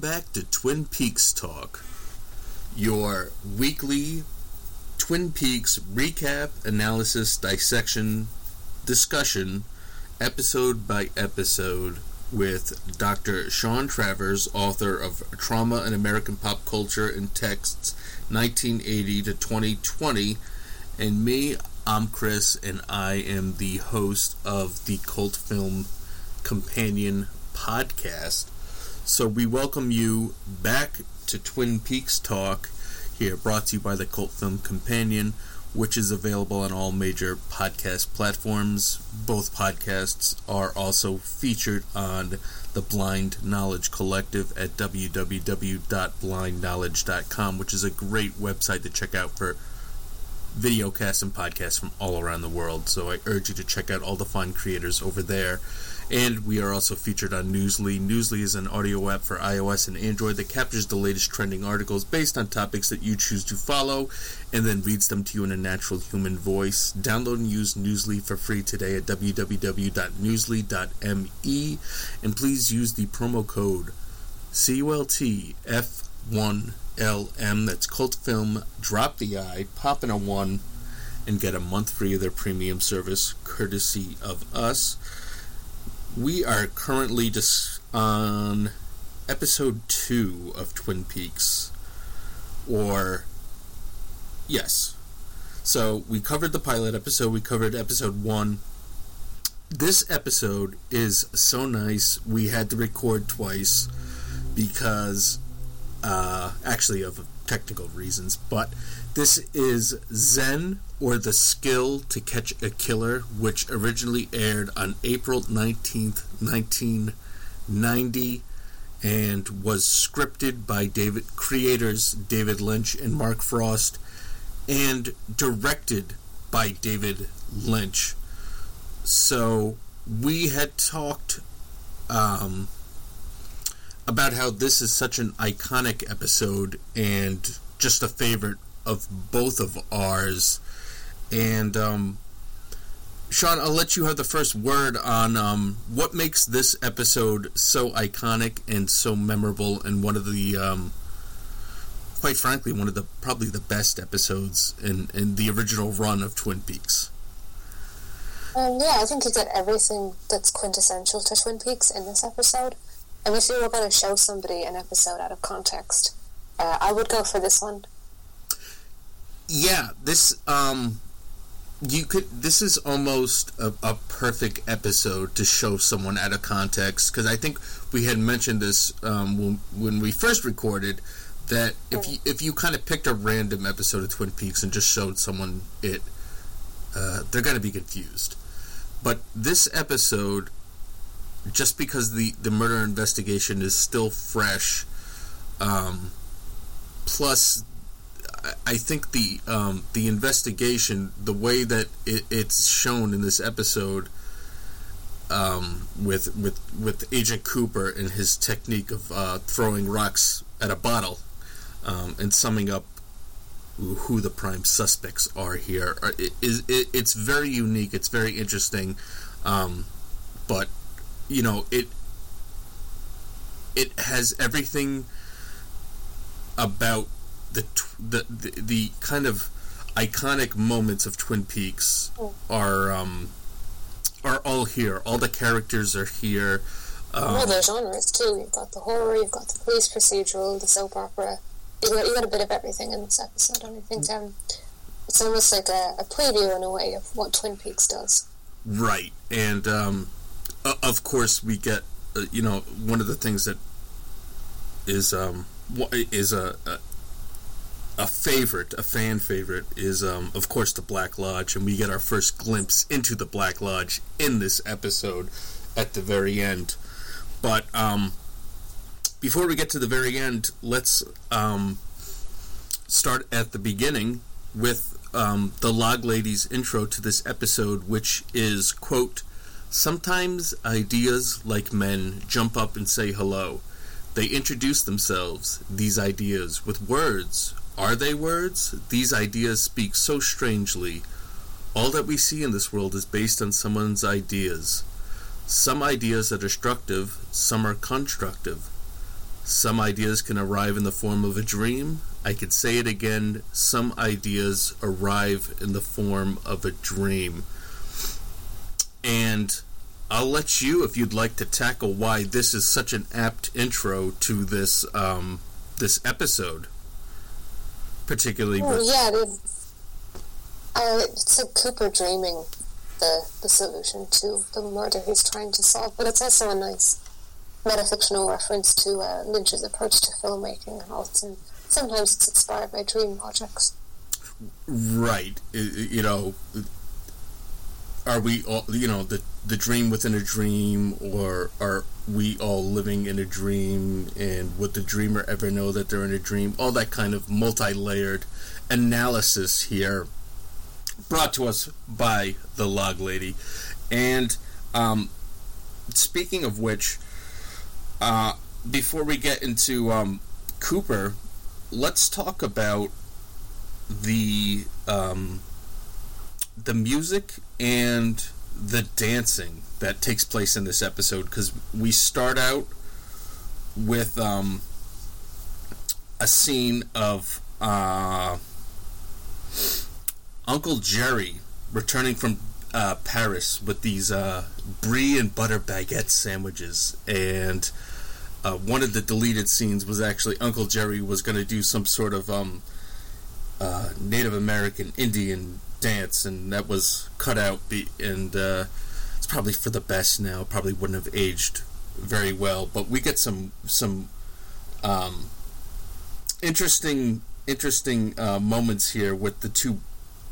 Back to Twin Peaks Talk, your weekly Twin Peaks recap, analysis, dissection, discussion, episode by episode, with Dr. Sean Travers, author of Trauma in American Pop Culture and Texts 1980 to 2020, and me, I'm Chris, and I am the host of the Cult Film Companion podcast. So we welcome you back to Twin Peaks Talk here, brought to you by the Cult Film Companion, which is available on all major podcast platforms. Both podcasts are also featured on the Blind Knowledge Collective at www.blindknowledge.com, which is a great website to check out for videocasts and podcasts from all around the world. So I urge you to check out all the fine creators over there. And we are also featured on Newsly. Newsly is an audio app for iOS and Android that captures the latest trending articles based on topics that you choose to follow and then reads them to you in a natural human voice. Download and use Newsly for free today at www.newsly.me and please use the promo code CULTF1LM. That's Cult Film. Drop the I, pop in a 1, and get a month free of their premium service courtesy of us. We are currently just on episode two of Twin Peaks. Or, yes. So, we covered the pilot episode, we covered episode one. This episode is so nice, we had to record twice because, uh, actually, of technical reasons, but this is Zen or The Skill to Catch a Killer, which originally aired on April 19th, 1990, and was scripted by David creators David Lynch and Mark Frost, and directed by David Lynch. So we had talked um, about how this is such an iconic episode and just a favorite of both of ours and um, Sean, I'll let you have the first word on um, what makes this episode so iconic and so memorable, and one of the, um, quite frankly, one of the probably the best episodes in in the original run of Twin Peaks. Um, yeah, I think you get everything that's quintessential to Twin Peaks in this episode. And if you were going to show somebody an episode out of context, uh, I would go for this one. Yeah, this um, you could this is almost a, a, perfect episode to show someone out of context because I think we had mentioned this um, when, when we first recorded that if you if you kind of picked a random episode of Twin Peaks and just showed someone it, uh, they're going to be confused. But this episode, just because the the murder investigation is still fresh, um, plus I think the um, the investigation, the way that it, it's shown in this episode, um, with with with Agent Cooper and his technique of uh, throwing rocks at a bottle, um, and summing up who the prime suspects are here, is it, it's very unique. It's very interesting, um, but you know it it has everything about the, the the the kind of iconic moments of Twin Peaks oh. are um, are all here. All the characters are here. Um, well, there's genres too. You've got the horror, you've got the police procedural, the soap opera. You got, you got a bit of everything in this episode, and I think um, it's almost like a, a preview in a way of what Twin Peaks does. Right, and um, of course we get uh, you know one of the things that is um, is a, a a favorite, a fan favorite, is um, of course the Black Lodge, and we get our first glimpse into the Black Lodge in this episode at the very end. But um, before we get to the very end, let's um, start at the beginning with um, the Log Lady's intro to this episode, which is quote. Sometimes ideas like men jump up and say hello. They introduce themselves, these ideas, with words are they words? These ideas speak so strangely. All that we see in this world is based on someone's ideas. Some ideas are destructive, some are constructive. some ideas can arrive in the form of a dream. I could say it again. Some ideas arrive in the form of a dream. And I'll let you, if you'd like to tackle why this is such an apt intro to this um, this episode, particularly. Oh, yeah. Uh, it's like Cooper dreaming the the solution to the murder he's trying to solve, but it's also a nice metafictional reference to uh, Lynch's approach to filmmaking. Also, sometimes it's inspired by dream logics. Right. You know, are we all, you know, the, the dream within a dream, or are we all living in a dream? And would the dreamer ever know that they're in a dream? All that kind of multi layered analysis here brought to us by the Log Lady. And um, speaking of which, uh, before we get into um, Cooper, let's talk about the um, the music and the dancing that takes place in this episode because we start out with um, a scene of uh, Uncle Jerry returning from uh, Paris with these uh, brie and butter baguette sandwiches. And uh, one of the deleted scenes was actually Uncle Jerry was going to do some sort of um, uh, Native American Indian dance, and that was cut out. Be- and uh, it's probably for the best now. Probably wouldn't have aged very well, but we get some some um, interesting interesting uh, moments here with the two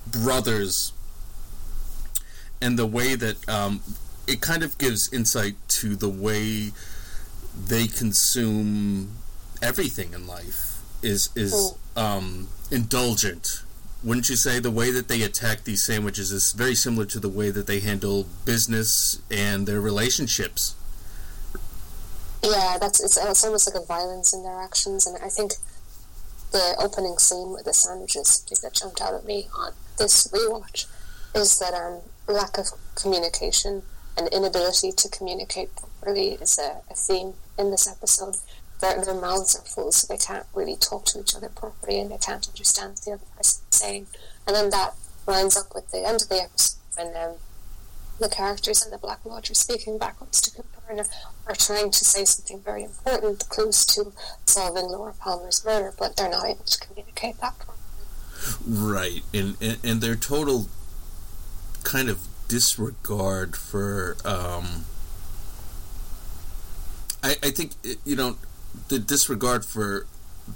brothers and the way that um, it kind of gives insight to the way they consume everything in life is is um, indulgent. Wouldn't you say the way that they attack these sandwiches is very similar to the way that they handle business and their relationships? Yeah, that's it's, it's almost like a violence in their actions, and I think the opening scene with the sandwiches that jumped out at me on this rewatch is that um, lack of communication and inability to communicate properly is a, a theme in this episode. Their, their mouths are full, so they can't really talk to each other properly, and they can't understand what the other person is saying. And then that lines up with the end of the episode when um, the characters in the Black Lodge are speaking backwards to Cooper and are trying to say something very important, close to solving Laura Palmer's murder, but they're not able to communicate that properly. Right, and, and, and their total kind of disregard for um, I, I think you know the disregard for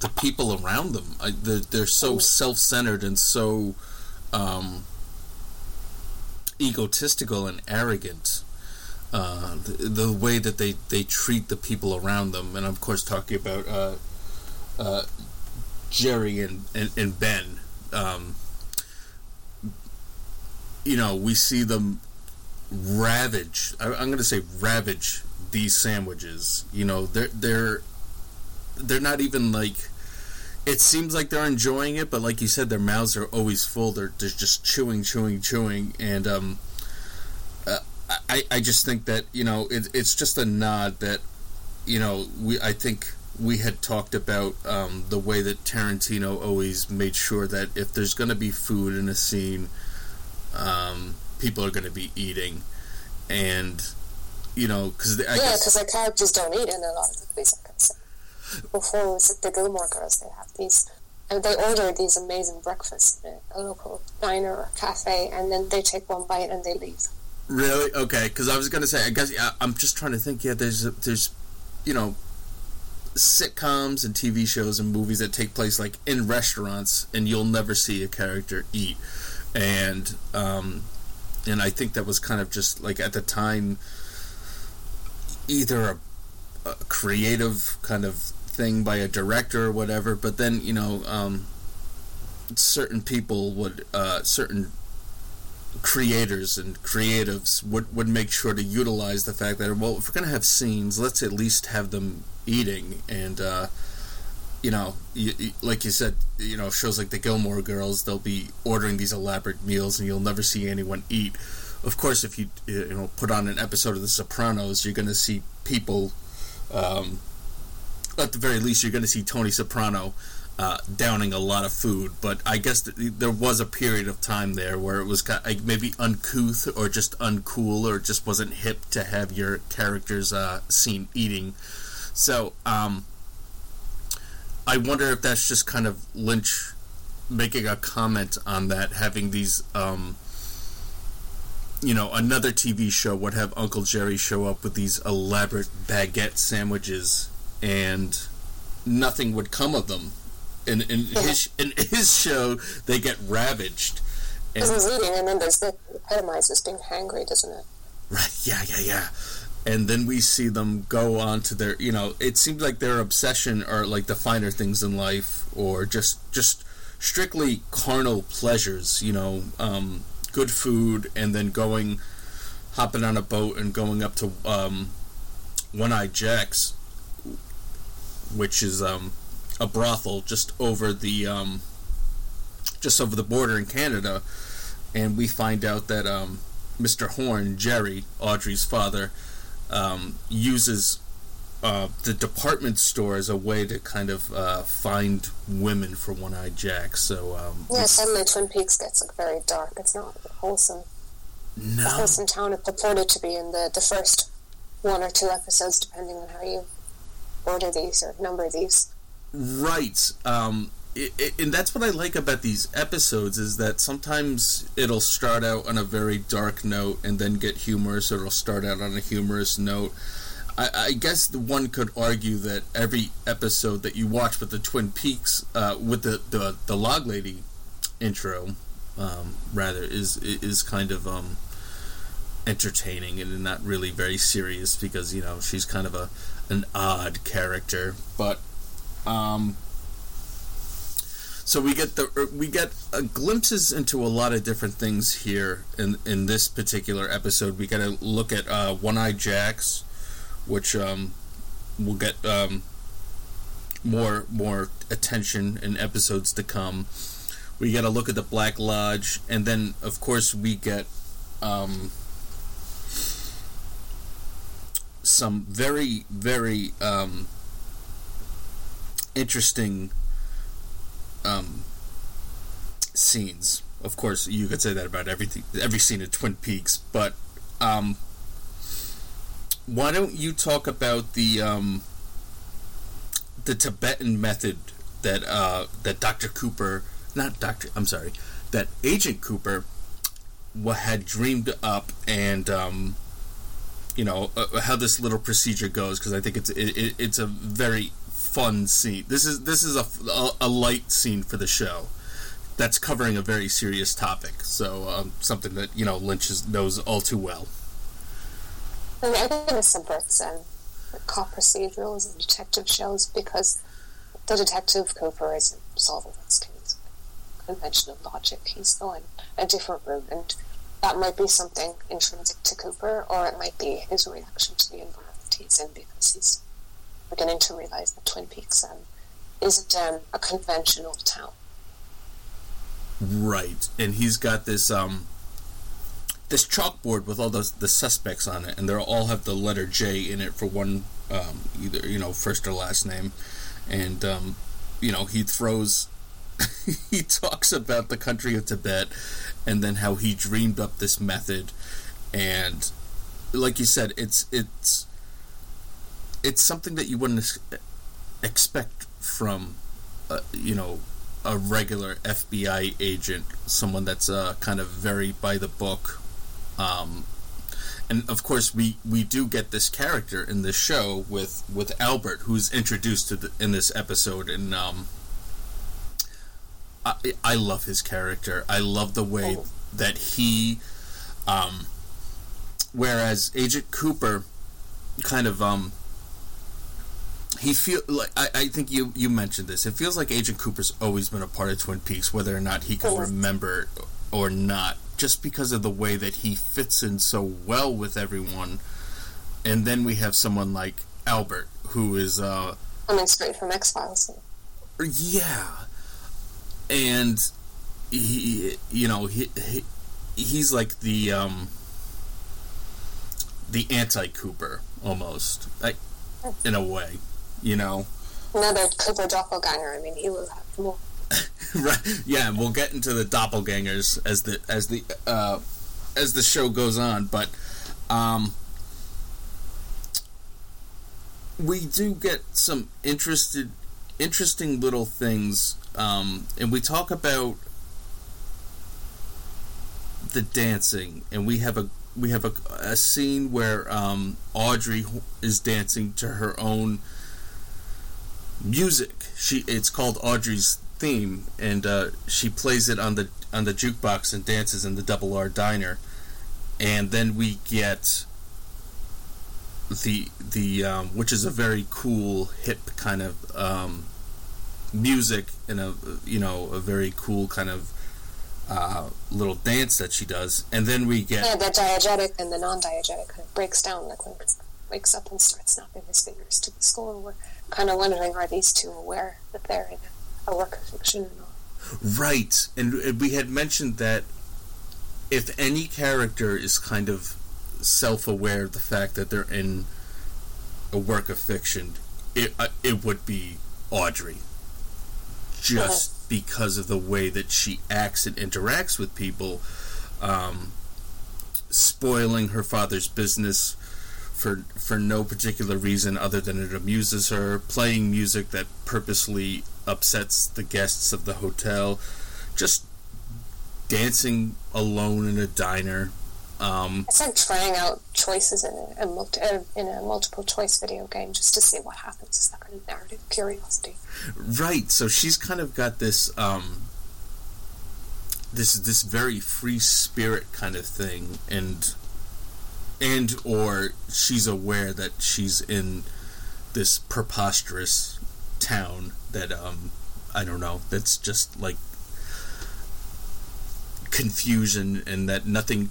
the people around them. I, they're, they're so self-centered and so um, egotistical and arrogant. Uh, the, the, way that they, they treat the people around them, and of course talking about uh, uh, Jerry and, and, and Ben. Um, you know, we see them ravage. I, I'm going to say ravage these sandwiches. You know, they're they're they're not even like. It seems like they're enjoying it, but like you said, their mouths are always full. They're, they're just chewing, chewing, chewing, and um, uh, I I just think that you know it, it's just a nod that you know we I think we had talked about um, the way that Tarantino always made sure that if there's going to be food in a scene, um, people are going to be eating, and you know, because yeah, because the characters don't eat in a lot of these episodes. Before was the Gilmore Girls, they have these, and they order these amazing breakfasts at a local diner or cafe, and then they take one bite and they leave. Really? Okay, because I was gonna say, I guess I'm just trying to think. Yeah, there's there's, you know, sitcoms and TV shows and movies that take place like in restaurants, and you'll never see a character eat, and um, and I think that was kind of just like at the time either a, a, creative kind of thing by a director or whatever, but then you know, um, certain people would uh, certain creators and creatives would would make sure to utilize the fact that well, if we're gonna have scenes, let's at least have them eating and. Uh, you know, you, you, like you said, you know, shows like the Gilmore Girls, they'll be ordering these elaborate meals, and you'll never see anyone eat of course, if you you know put on an episode of The Sopranos, you're going to see people um, at the very least, you're going to see Tony Soprano uh, downing a lot of food. But I guess th- there was a period of time there where it was kind of, like maybe uncouth or just uncool or just wasn't hip to have your characters uh, seen eating. So um, I wonder if that's just kind of Lynch making a comment on that, having these. Um, you know, another TV show would have Uncle Jerry show up with these elaborate baguette sandwiches, and nothing would come of them. In in his in his show, they get ravaged. Because he's eating, and then there's the epitomizes being hangry, doesn't it? right? Yeah, yeah, yeah. And then we see them go on to their, you know, it seems like their obsession are like the finer things in life, or just just strictly carnal pleasures. You know, um, good food, and then going, hopping on a boat and going up to um, One Eye Jack's, which is um, a brothel just over the um, just over the border in Canada, and we find out that um, Mr. Horne, Jerry, Audrey's father, um, uses uh, the department store as a way to kind of uh, find women for One Eye Jack. So um, Yeah, suddenly Twin Peaks gets like very dark. It's not wholesome. no, The wholesome town it purported to be in the, the first one or two episodes, depending on how you order these or number these. Right. Um, it, it, and that's what I like about these episodes is that sometimes it'll start out on a very dark note and then get humorous, or it'll start out on a humorous note. I, I guess the one could argue that every episode that you watch with the Twin Peaks, uh, with the, the the Log Lady intro, um, rather is is kind of um, entertaining and not really very serious because you know she's kind of a an odd character, but um, so we get the er, we get uh, glimpses into a lot of different things here in in this particular episode. We got to look at uh, One Eye Jacks, which um, will get um, more more attention in episodes to come. We got to look at the Black Lodge, and then of course we get um, some very very um, interesting um, scenes. Of course, you could say that about everything, every scene in Twin Peaks. But um, why don't you talk about the um, the Tibetan method that uh, that Doctor Cooper, not Doctor, I'm sorry, that Agent Cooper wa- had dreamed up and um, you know uh, how this little procedure goes because I think it's it, it, it's a very fun scene. This is this is a, a, a light scene for the show that's covering a very serious topic. So um, something that you know Lynch is, knows all too well. I mean, I think it subverts um, cop procedurals and detective shows because the detective Cooper isn't solving this case conventional logic. He's going a different route, and that might be something intrinsic to Cooper, or it might be his reaction to the environment he's in because he's beginning to realize that Twin Peaks um, isn't um, a conventional town. Right, and he's got this um this chalkboard with all those the suspects on it, and they all have the letter J in it for one um, either you know first or last name, and um, you know he throws he talks about the country of Tibet, and then how he dreamed up this method, and like you said, it's it's it's something that you wouldn't expect from uh, you know a regular FBI agent, someone that's uh, kind of very by the book. Um, and of course, we, we do get this character in this show with, with Albert, who's introduced to the, in this episode, and um, I, I love his character. I love the way Oh. that he, um, whereas Agent Cooper, kind of um, he feel like I, I think you you mentioned this. It feels like Agent Cooper's always been a part of Twin Peaks, whether or not he can Mhm. remember or not, just because of the way that he fits in so well with everyone. And then we have someone like Albert, who is uh Coming straight from X Files. yeah, and he you know he, he he's like the um the anti Cooper almost, like in a way, you know. Another Cooper doppelganger. I mean, he will have more. right. Yeah, we'll get into the doppelgangers as the as the uh, as the show goes on, but um, we do get some interested interesting little things, um, and we talk about the dancing, and we have a we have a, a scene where um, Audrey is dancing to her own music. She it's called Audrey's theme, and uh, she plays it on the on the jukebox and dances in the Double R Diner, and then we get the the um, which is a very cool hip kind of um, music and a you know a very cool kind of uh, little dance that she does, and then we get yeah the diegetic and the non-diegetic kind of breaks down like when wakes up and starts snapping his fingers to the score. We're kind of wondering are these two aware that they're in a, a work of fiction or not? Right, and we had mentioned that if any character is kind of self-aware of the fact that they're in a work of fiction, it uh, it would be Audrey. Just uh-huh. because of the way that she acts and interacts with people, um, spoiling her father's business for for no particular reason other than it amuses her, playing music that purposely upsets the guests of the hotel, just dancing alone in a diner, um, it's like trying out choices in a, a multi, uh, in a multiple choice video game just to see what happens. It's that kind of narrative curiosity. Right. So she's kind of got this um, this this very free spirit kind of thing, and and or she's aware that she's in this preposterous town that um, I don't know. That's just like confusion and that nothing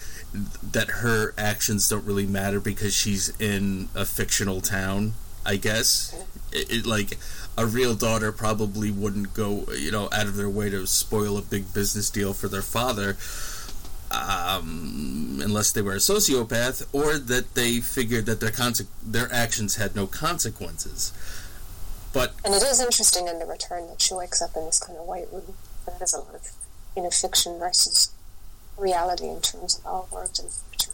that her actions don't really matter because she's in a fictional town i guess. It, it, like a real daughter probably wouldn't go you know out of their way to spoil a big business deal for their father um, unless they were a sociopath or that they figured that their conse- their actions had no consequences. But and it is interesting in the return that she wakes up in this kind of white room that is a lot of you know, fiction versus reality in terms of our world and future.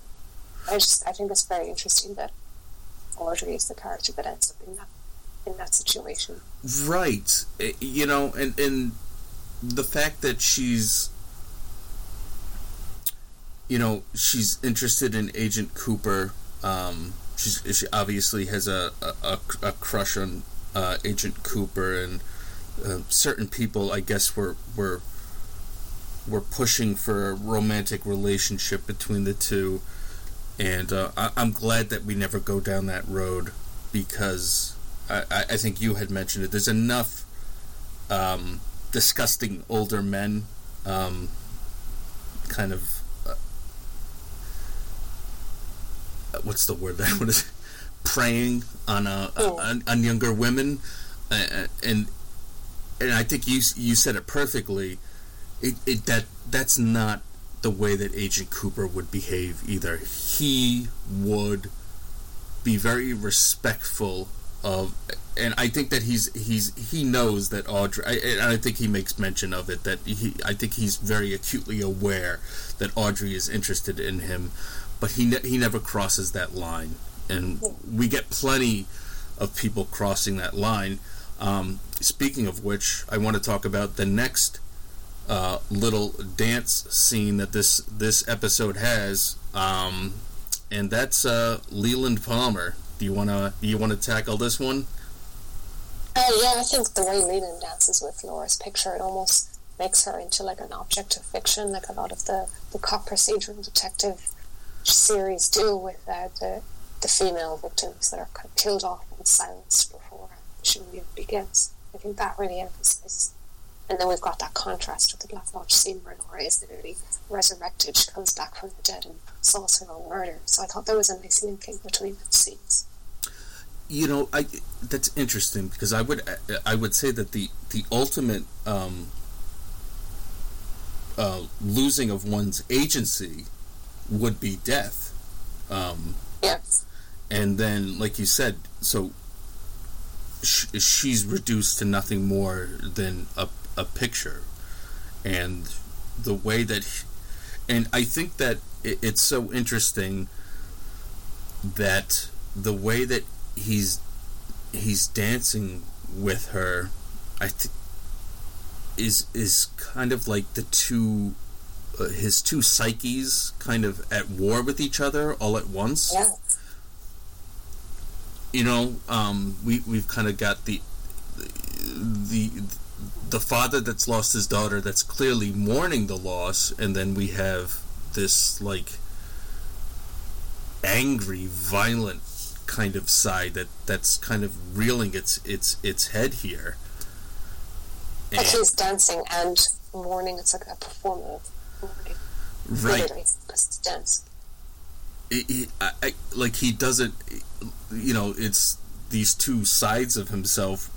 I just I think it's very interesting that Audrey is the character that ends up in that in that situation. Right. Eh, you know, and and the fact that she's you know, she's interested in Agent Cooper. Um, she's, she obviously has a, a, a crush on uh, Agent Cooper, and uh, certain people, I guess, were were were pushing for a romantic relationship between the two, and uh, I, am glad that we never go down that road because I, I think you had mentioned it. There's enough um, disgusting older men, um, kind of. Uh, what's the word that I want preying on a, oh. on, on, younger women, uh, and and I think you you said it perfectly it, it that that's not the way that Agent Cooper would behave either. He would be very respectful of, and I think that he's he's he knows that Audrey. I, and I think he makes mention of it that he. I think he's very acutely aware that Audrey is interested in him, but he ne- he never crosses that line, and we get plenty of people crossing that line. Um, speaking of which, I want to talk about the next uh, little dance scene that this this episode has, um, and that's uh, Leland Palmer. Do you wanna do you wanna tackle this one? Uh, yeah, I think the way Leland dances with Laura's picture, it almost makes her into like an object of fiction, like a lot of the the cop procedural detective series do with uh, the the female victims that are killed off and silenced before the even begins. I think that really emphasizes and then we've got that contrast with the Black Lodge scene where Laura is literally resurrected. She comes back from the dead and solves her own murder. So I thought there was a nice linking between the scenes. You know, I that's interesting because I would I would say that the the ultimate um, uh, losing of one's agency would be death. Um, yes. And then, like you said, so sh- she's reduced to nothing more than a, a picture and the way that he, and i think that it, it's so interesting that the way that he's he's dancing with her i think is is kind of like the two uh, his two psyches kind of at war with each other all at once Yeah. you know, um, we we've kind of got the the the father that's lost his daughter that's clearly mourning the loss, and then we have this like angry, violent kind of side that that's kind of reeling its its its head here. Like he's dancing and mourning. It's like a performative mourning. right. Because it's dance. he, he- I, I, like he doesn't you know it's these two sides of himself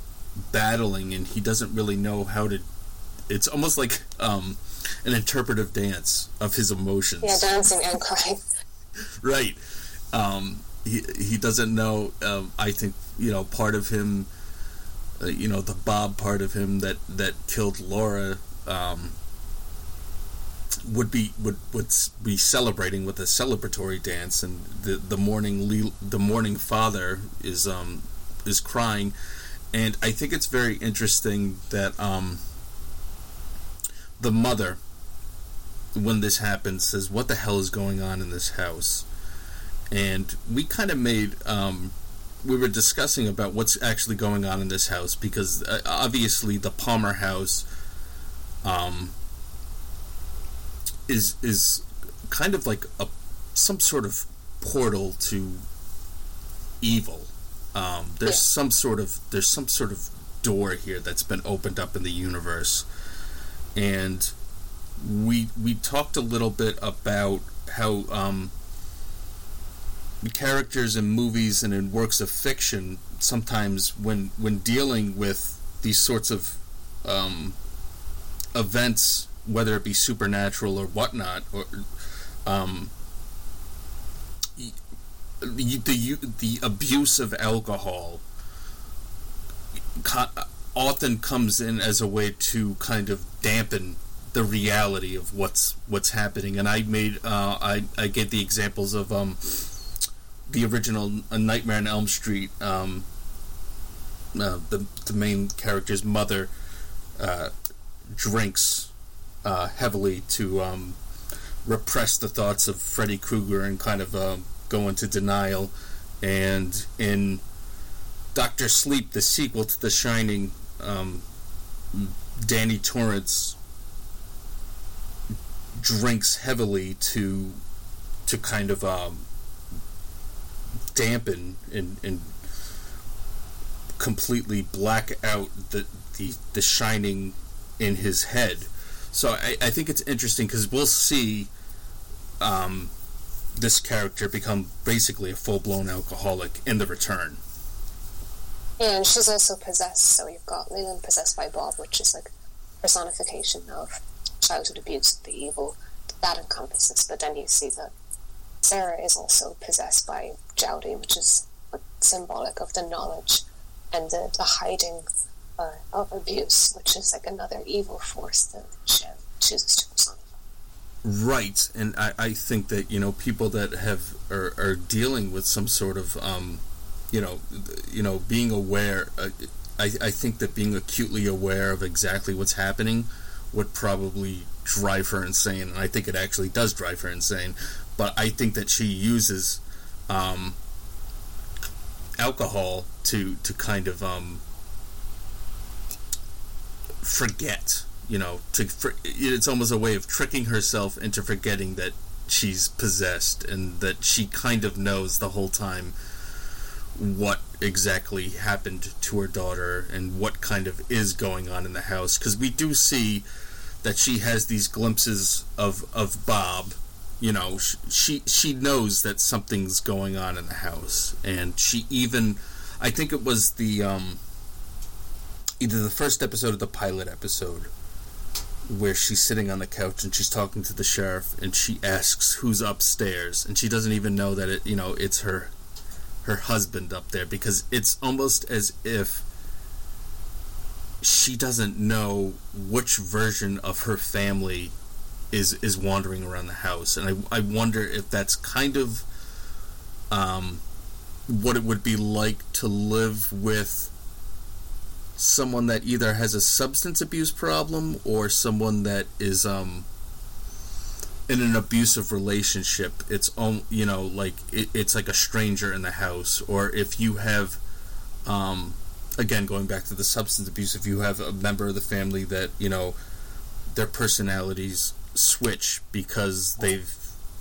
battling and he doesn't really know how to it's almost like um an interpretive dance of his emotions. Yeah, dancing and crying. right. Um he he doesn't know um i think you know part of him uh, you know the bob part of him that that killed laura um would be would would be celebrating with a celebratory dance and the the mourning le- the mourning father is um is crying and i think it's very interesting that um the mother when this happens says what the hell is going on in this house and we kind of made um we were discussing about what's actually going on in this house because uh, obviously the Palmer house um is is kind of like a some sort of portal to evil. Um, there's Yeah. some sort of there's some sort of door here that's been opened up in the universe, and we we talked a little bit about how um, characters in movies and in works of fiction sometimes when when dealing with these sorts of um, events, whether it be supernatural or whatnot, or um, the the abuse of alcohol often comes in as a way to kind of dampen the reality of what's what's happening. And I made uh, I I gave the examples of um, the original Nightmare on Elm Street. Um, uh, the the main character's mother uh, drinks uh, heavily to um, repress the thoughts of Freddy Krueger and kind of uh, go into denial. And in Doctor Sleep, the sequel to The Shining, um, Danny Torrance drinks heavily to to kind of um, dampen and, and completely black out the, the the shining in his head. So I, I think it's interesting because we'll see um, this character become basically a full blown alcoholic in the return. Yeah, and she's also possessed. So you've got Leland possessed by Bob, which is like personification of childhood abuse, the evil that encompasses. But then you see that Sarah is also possessed by Judy, which is symbolic of the knowledge and the, the hiding uh, of abuse, which is like another evil force that she chooses to personify. Right, and I, I think that you know people that have are, are dealing with some sort of um, you know you know being aware. Uh, I I think that being acutely aware of exactly what's happening would probably drive her insane, and I think it actually does drive her insane. But I think that she uses um, alcohol to to kind of um, forget you know to for, it's almost a way of tricking herself into forgetting that she's possessed and that she kind of knows the whole time what exactly happened to her daughter and what kind of is going on in the house. Because we do see that she has these glimpses of of Bob you know she she knows that something's going on in the house. And she even I think it was the um either the first episode or the pilot episode where she's sitting on the couch and she's talking to the sheriff and she asks who's upstairs and she doesn't even know that it you know it's her her husband up there because it's almost as if she doesn't know which version of her family is is wandering around the house, and I I wonder if that's kind of um, what it would be like to live with someone that either has a substance abuse problem or someone that is um, in an abusive relationship. It's um, you know like it, it's like a stranger in the house, or if you have um, again going back to the substance abuse, if you have a member of the family that you know their personalities switch because they've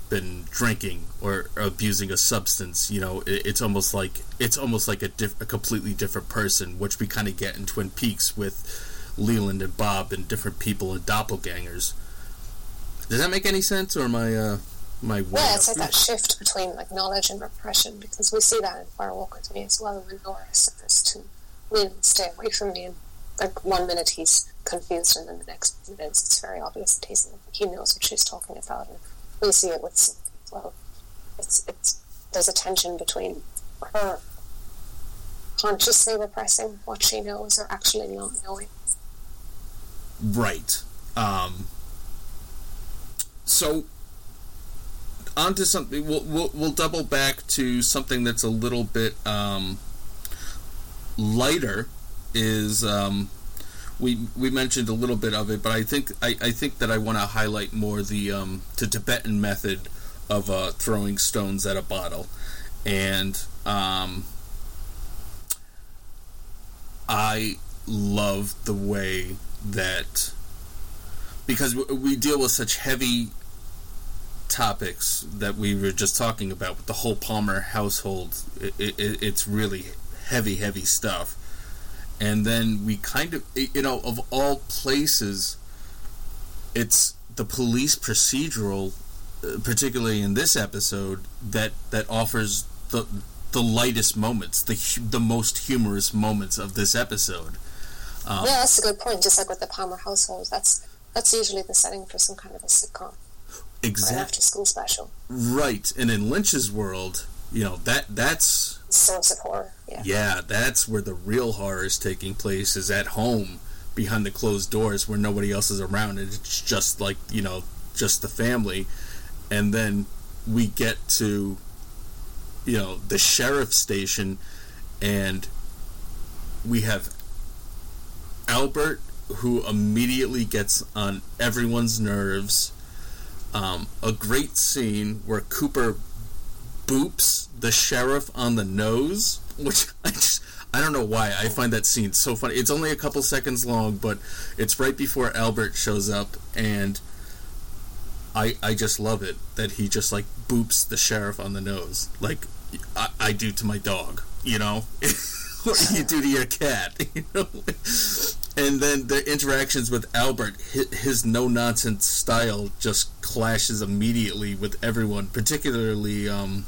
been drinking or abusing a substance, you know, it, it's almost like it's almost like a, diff, a completely different person, which we kind of get in Twin Peaks with Leland and Bob and different people and doppelgangers. Does that make any sense, or my uh, my yeah? It's like that shift between like knowledge and repression because we see that in Fire Walk with Me as well. When Nora says to Leland, "Stay away from me," and like one minute he's confused, and then the next minute it's very obvious that he's he knows what she's talking about. And we see it with well, it's it's there's a tension between her consciously repressing what she knows or actually not knowing. Right. Um, so on to something we'll, we'll, we'll double back to something that's a little bit um, lighter is um, we we mentioned a little bit of it, but I think I, I think that I want to highlight more the um, the Tibetan method of uh, throwing stones at a bottle, and um, I love the way that because we deal with such heavy topics that we were just talking about with the whole Palmer household. It, it, it's really heavy, heavy stuff and then we kind of you know of all places it's the police procedural uh, particularly in this episode that that offers the the lightest moments the the most humorous moments of this episode. Um, yeah that's a good point just like with the palmer household that's that's usually the setting for some kind of a sitcom. Exactly after school special. Right and in lynch's world you know that that's source of horror. Yeah. Yeah, that's where the real horror is taking place. Is at home behind the closed doors where nobody else is around, and it's just like you know, just the family. And then we get to, you know, the sheriff station, and we have Albert, who immediately gets on everyone's nerves. Um, a great scene where Cooper boops the sheriff on the nose, which I just I don't know why I find that scene so funny. It's only a couple seconds long, but it's right before Albert shows up, and I I just love it that he just like boops the sheriff on the nose, like I, I do to my dog, you know, what you do to your cat, you know. And then the interactions with Albert, his no nonsense style just clashes immediately with everyone, particularly um,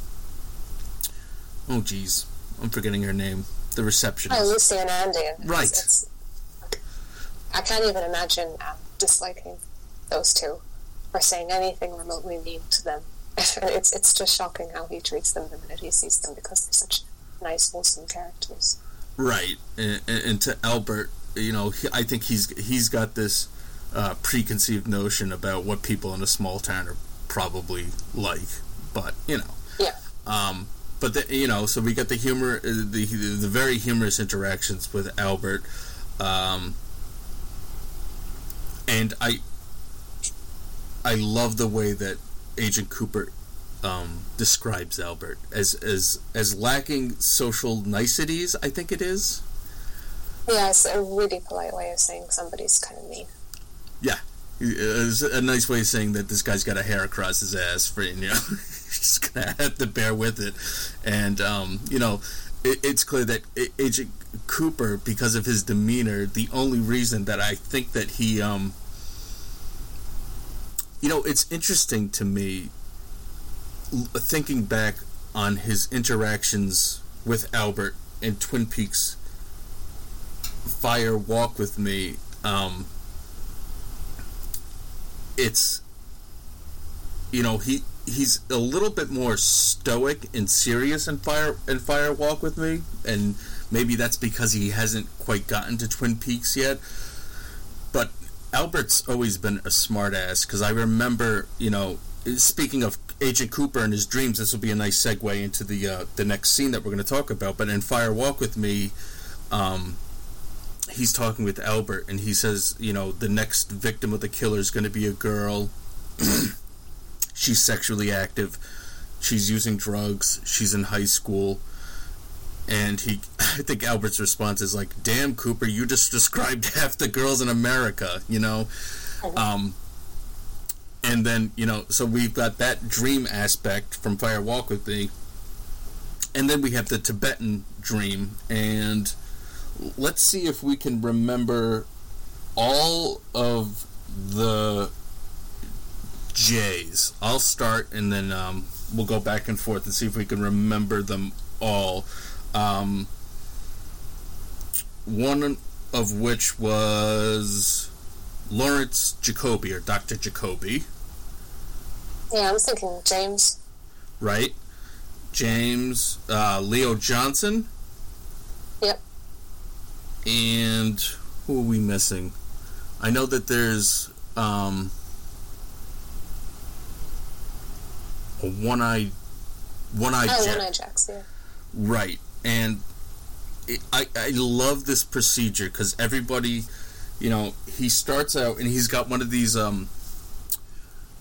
Oh, geez, I'm forgetting her name. The receptionist. Oh, Lucy and Andy. Right. It's, I can't even imagine um, disliking those two or saying anything remotely mean to them. it's it's just shocking how he treats them the minute he sees them because they're such nice, wholesome characters. Right, and, and to Albert, you know, he, I think he's he's got this uh, preconceived notion about what people in a small town are probably like, but you know, yeah. Um, but the, you know, so we got the humor, uh, the the very humorous interactions with Albert, um, and I I love the way that Agent Cooper um, describes Albert as as as lacking social niceties. I think it is. Yeah, it's a really polite way of saying somebody's kind of mean. Yeah, it's a nice way of saying that this guy's got a hair across his ass for you know. just gonna have to bear with it. And um, you know, it, it's clear that Agent Cooper, because of his demeanor, the only reason that I think that he, um, you know, it's interesting to me thinking back on his interactions with Albert in Twin Peaks Fire Walk with Me. Um, it's you know he he's a little bit more stoic and serious in fire and fire walk with me and maybe that's because he hasn't quite gotten to Twin Peaks yet. But Albert's always been a smartass because I remember, you know, speaking of Agent Cooper and his dreams, this will be a nice segue into the uh, the next scene that we're going to talk about. But in Fire Walk with Me, um, he's talking with Albert, and he says, you know, the next victim of the killer is going to be a girl. she's sexually active. She's using drugs. She's in high school. And he, I think Albert's response is like, "Damn, Cooper, you just described half the girls in America," you know. Um, and then you know, so we've got that dream aspect from Fire Walk with Me, and then we have the Tibetan dream, and let's see if we can remember all of the J's. I'll start, and then um, we'll go back and forth and see if we can remember them all. Um, one of which was Lawrence Jacoby or Dr. Jacoby. Yeah, I was thinking James. Right. James, uh, Leo Johnson. Yep. And who are we missing? I know that there's um, a one eye, one eye. Oh, one-eyed Jacks. Yeah. Right, and it, I I love this procedure because everybody, you know, he starts out and he's got one of these um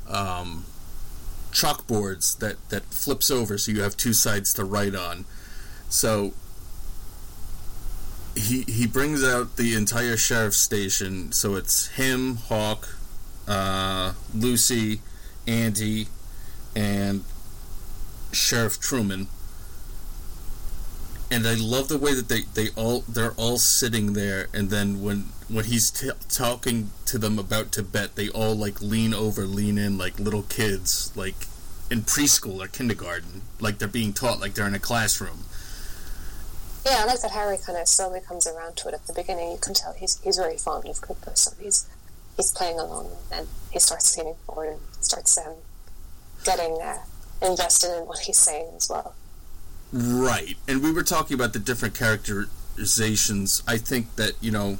um chalkboards that that flips over so you have two sides to write on. So he he brings out the entire sheriff's station. So it's him, Hawk, uh, Lucy, Andy, and Sheriff Truman. And I love the way that they, they all they're all sitting there, and then when when he's t- talking to them about Tibet, they all like lean over, lean in like little kids, like in preschool or kindergarten, like they're being taught, like they're in a classroom. Yeah, I like that Harry kind of slowly comes around to it. At the beginning, you can tell he's he's very fond of Cooper, so he's he's playing along, and he starts leaning forward and starts um, getting uh, invested in what he's saying as well. Right. And we were talking about the different characterizations. I think that, you know,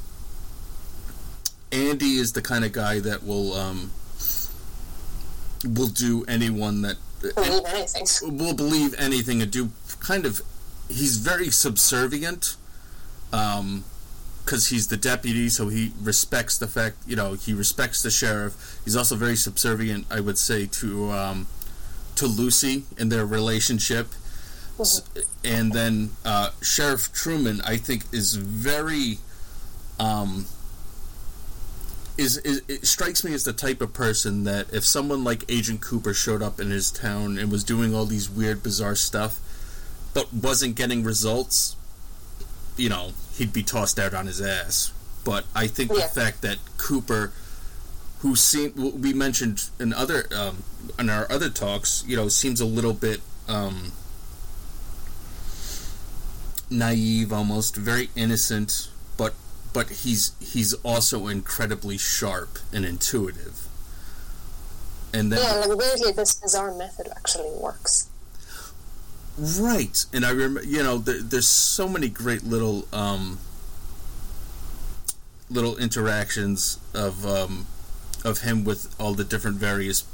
Andy is the kind of guy that will um will do anyone that Believe anything. will believe anything and do kind of he's very subservient um because he's the deputy so he respects the fact you know he respects the sheriff. He's also very subservient i would say to um to lucy in their relationship. S- and then uh, Sheriff Truman, I think, is very, um, is, is it strikes me as the type of person that if someone like Agent Cooper showed up in his town and was doing all these weird, bizarre stuff, but wasn't getting results, you know, he'd be tossed out on his ass. But I think Yeah. the fact that Cooper, who seemed we mentioned in other um, in our other talks, you know, seems a little bit. Um, naive almost very innocent but but he's he's also incredibly sharp and intuitive and then Yeah, like weirdly, this bizarre method actually works. Right. And i remember you know there, there's so many great little um little interactions of um of him with all the different various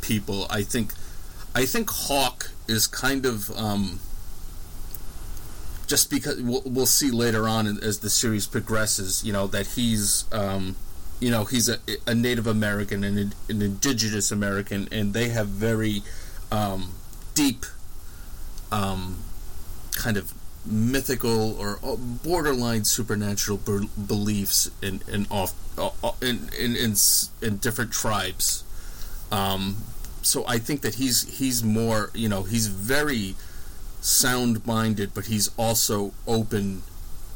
people. I think i think hawk is kind of um just because we'll, we'll see later on as the series progresses, you know, that he's, um, you know, he's a, a Native American and an, indigenous American, and they have very um, deep, um, kind of mythical or uh, borderline supernatural be- beliefs in in off uh, in, in in in different tribes. Um, so I think that he's he's more, you know, he's very sound minded, but he's also open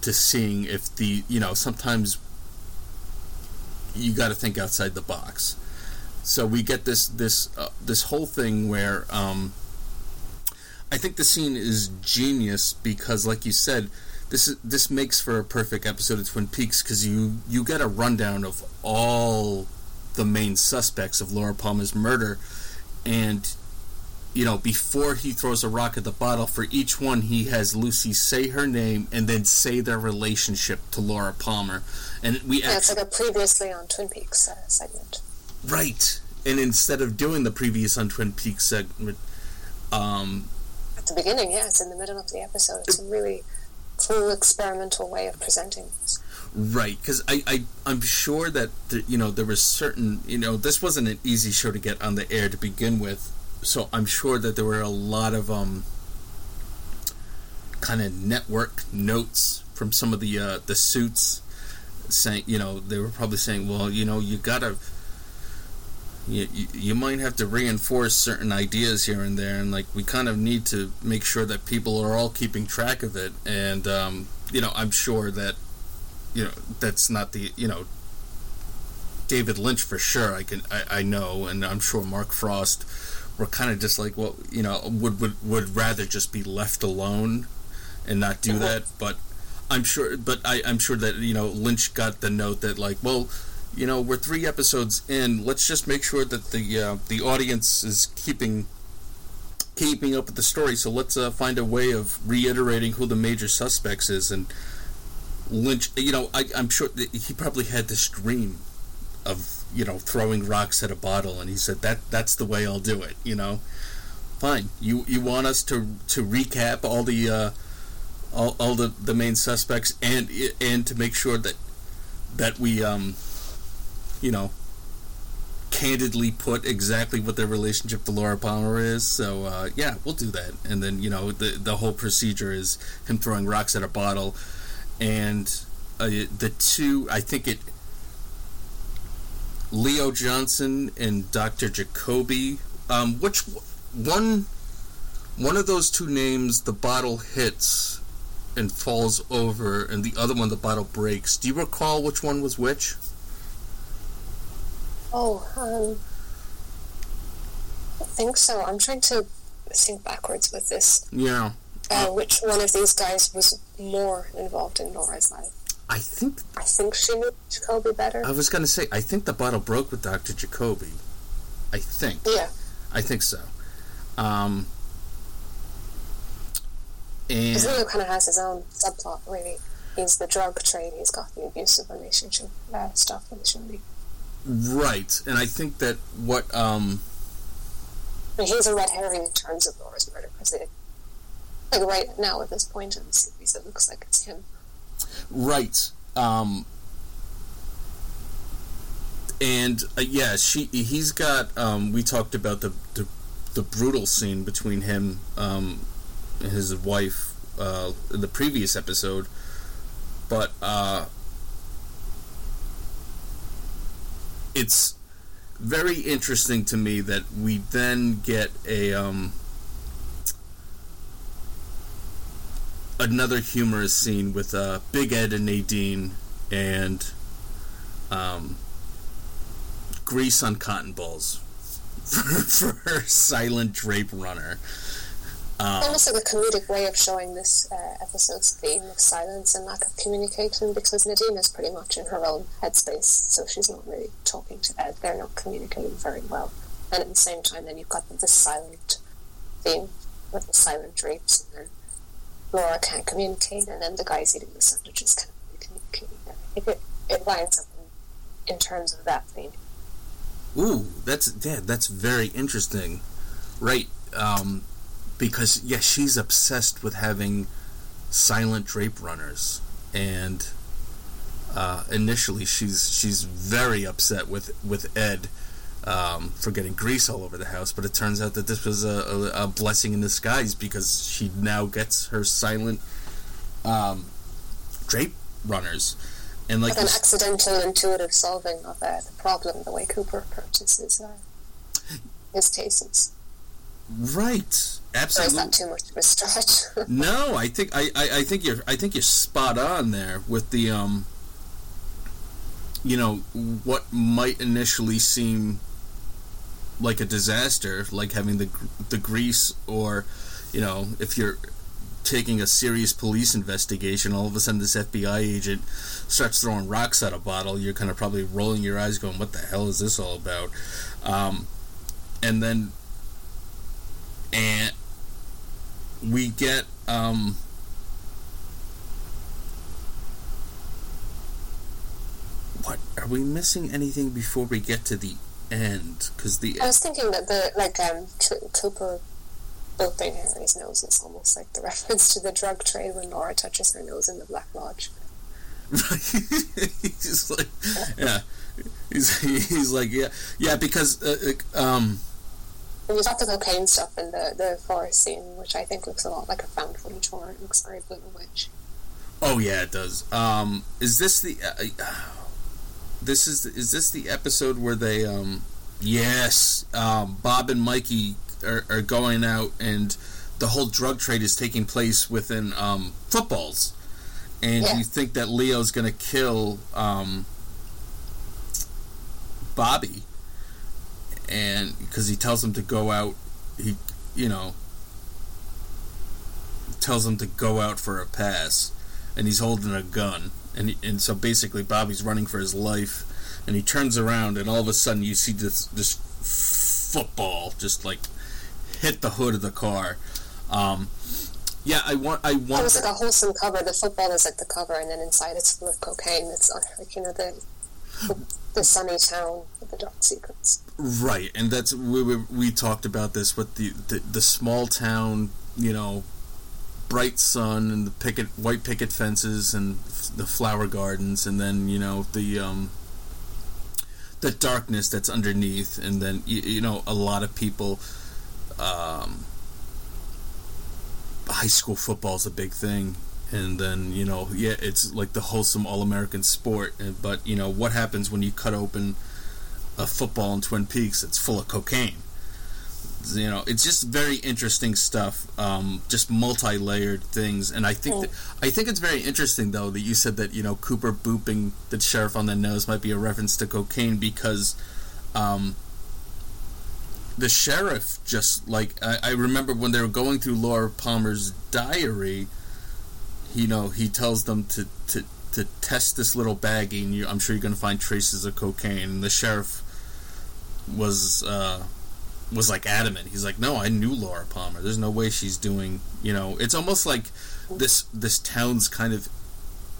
to seeing if the you know sometimes you got to think outside the box. So we get this this uh, this whole thing where um, I think the scene is genius because, like you said, this is this makes for a perfect episode of Twin Peaks because you you get a rundown of all the main suspects of Laura Palmer's murder, and you know, before he throws a rock at the bottle, for each one, he has Lucy say her name and then say their relationship to Laura Palmer. And we yeah, actually, it's like a previously on Twin Peaks uh, segment. right. And instead of doing the previous on Twin Peaks segment, um, the beginning, yeah, it's in the middle of the episode. It's a really cool experimental way of presenting this. Right, because I, I I'm sure that you know there was certain you know this wasn't an easy show to get on the air to begin with, so I'm sure that there were a lot of um kind of network notes from some of the uh, the suits saying you know they were probably saying well you know you gotta you, you, might have to reinforce certain ideas here and there and like we kind of need to make sure that people are all keeping track of it and um, you know i'm sure that you know that's not the you know david lynch for sure i can i, I know and i'm sure mark frost were kind of just like well you know would, would would rather just be left alone and not do that but i'm sure but I, i'm sure that you know lynch got the note that like well you know we're three episodes in. Let's just make sure that the uh, the audience is keeping keeping up with the story. So let's uh, find a way of reiterating who the major suspects is and lynch you know I, i'm sure he probably had this dream of you know throwing rocks at a bottle. And he said that that's the way i'll do it you know? Fine. You you want us to to recap all the uh all, all the the main suspects and and to make sure that that we um you know, candidly put exactly what their relationship to Laura Palmer is. So uh, yeah, we'll do that. And then you know, the the whole procedure is him throwing rocks at a bottle, and uh, the two. I think it. Leo Johnson and Dr. Jacoby. Um, which one? One of those two names, the bottle hits and falls over, and the other one, the bottle breaks. Do you recall which one was which? Oh, um, I think so. I'm trying to think backwards with this. Yeah. Uh, which one of these guys was more involved in Laura's life? I think I think she knew Jacoby better. I was gonna say I think the bottle broke with Doctor Jacoby. I think. yeah. I think so. Um. And Leo kind of has his own subplot, really. He's the drug trade, he's got the abusive relationship uh, stuff with Shirley. Right, and I think that what um he's a red herring in terms of Laura's murder, because like right now at this point in the series, it looks like it's him. right um and uh, yeah she he's got um we talked about the the, the brutal scene between him um and his wife uh in the previous episode but uh it's very interesting to me that we then get a um another humorous scene with uh, Big Ed and Nadine and um, grease on cotton balls for, for silent drape runner. Um, Almost like a comedic way of showing this uh, episode's theme of silence and lack of communication, because Nadine is pretty much in her own headspace, so she's not really talking to Ed. They're not communicating very well. And at the same time, then you've got this silent theme with the silent drapes, and then Laura can't communicate, and then the guys eating the sandwiches can't really communicate. I think it, it lines up in, in terms of that theme. Ooh, that's yeah, that's very interesting, right? Um, because yeah, she's obsessed with having silent drape runners, and uh, initially she's she's very upset with with Ed um, for getting grease all over the house. But it turns out that this was a, a, a blessing in disguise because she now gets her silent um, drape runners, and like Like an this- accidental, intuitive solving of uh, the problem, the way Cooper approaches his, uh, his cases. right, Or is absolutely. that too much of a stretch? No, I think I, I, I think you're I think you're spot on there with the um you know what might initially seem like a disaster like having the the grease or you know if you're taking a serious police investigation all of a sudden this FBI agent starts throwing rocks at a bottle you're kind of probably rolling your eyes going what the hell is this all about um and then and we get um, what are we missing anything before we get to the end? Because the I was thinking that the like um Cooper opening Harry's nose is almost like the reference to the drug trade when Laura touches her nose in the Black Lodge. he's like, yeah, he's he's like, yeah, yeah, because uh, um. And you've got the cocaine stuff in the, the forest scene, which I think looks a lot like a found footage horror. It looks very Blair Witch. Oh yeah, it does. Um, is this the? Uh, this is is this the episode where they? Um, yes, um, Bob and Mikey are, are going out, and the whole drug trade is taking place within um, footballs, and yeah. you think that Leo's going to kill um, Bobby, and because he tells him to go out, he you know tells him to go out for a pass, and he's holding a gun, and he, and so basically Bobby's running for his life, and he turns around, and all of a sudden you see this this football just like hit the hood of the car. Um, yeah, I want. I want. It was like a wholesome cover. The football is like the cover, and then inside it's full of cocaine. It's like you know the the sunny town with the dark secrets. Right, and that's we we, we talked about this with the, the the small town. You know, bright sun and the picket white picket fences and the flower gardens, and then you know the um the darkness that's underneath, and then you, you know a lot of people um, high school football is a big thing and then you know yeah it's like the wholesome all-american sport but you know what happens when you cut open a football in twin peaks it's full of cocaine you know it's just very interesting stuff um, just multi-layered things and i think that, i think it's very interesting though that you said that you know cooper booping the sheriff on the nose might be a reference to cocaine because um, the sheriff just like I, I, remember when they were going through Laura Palmer's diary. You know, he tells them to to, to test this little baggie, and you, I'm sure you're going to find traces of cocaine. And the sheriff was uh, was like adamant. He's like, "No, I knew Laura Palmer. There's no way she's doing." You know, it's almost like this this town's kind of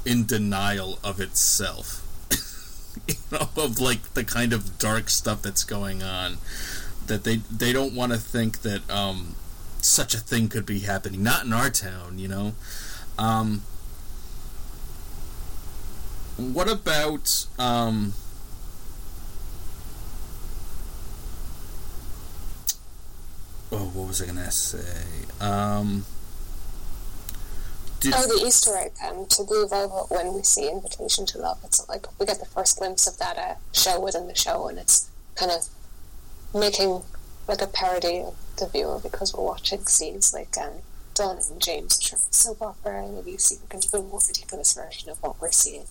in denial of itself. you know, of like the kind of dark stuff that's going on that they they don't want to think that um, such a thing could be happening. Not in our town, you know. Um, what about um, oh, what was I gonna say? Um, oh, the Easter egg um, to Blue when we see Invitation to Love. It's like we get the first glimpse of that uh, show within the show, and it's kind of making like a parody of the viewer because we're watching scenes like um, Donna and James soap opera, and you see kind of a more ridiculous version of what we're seeing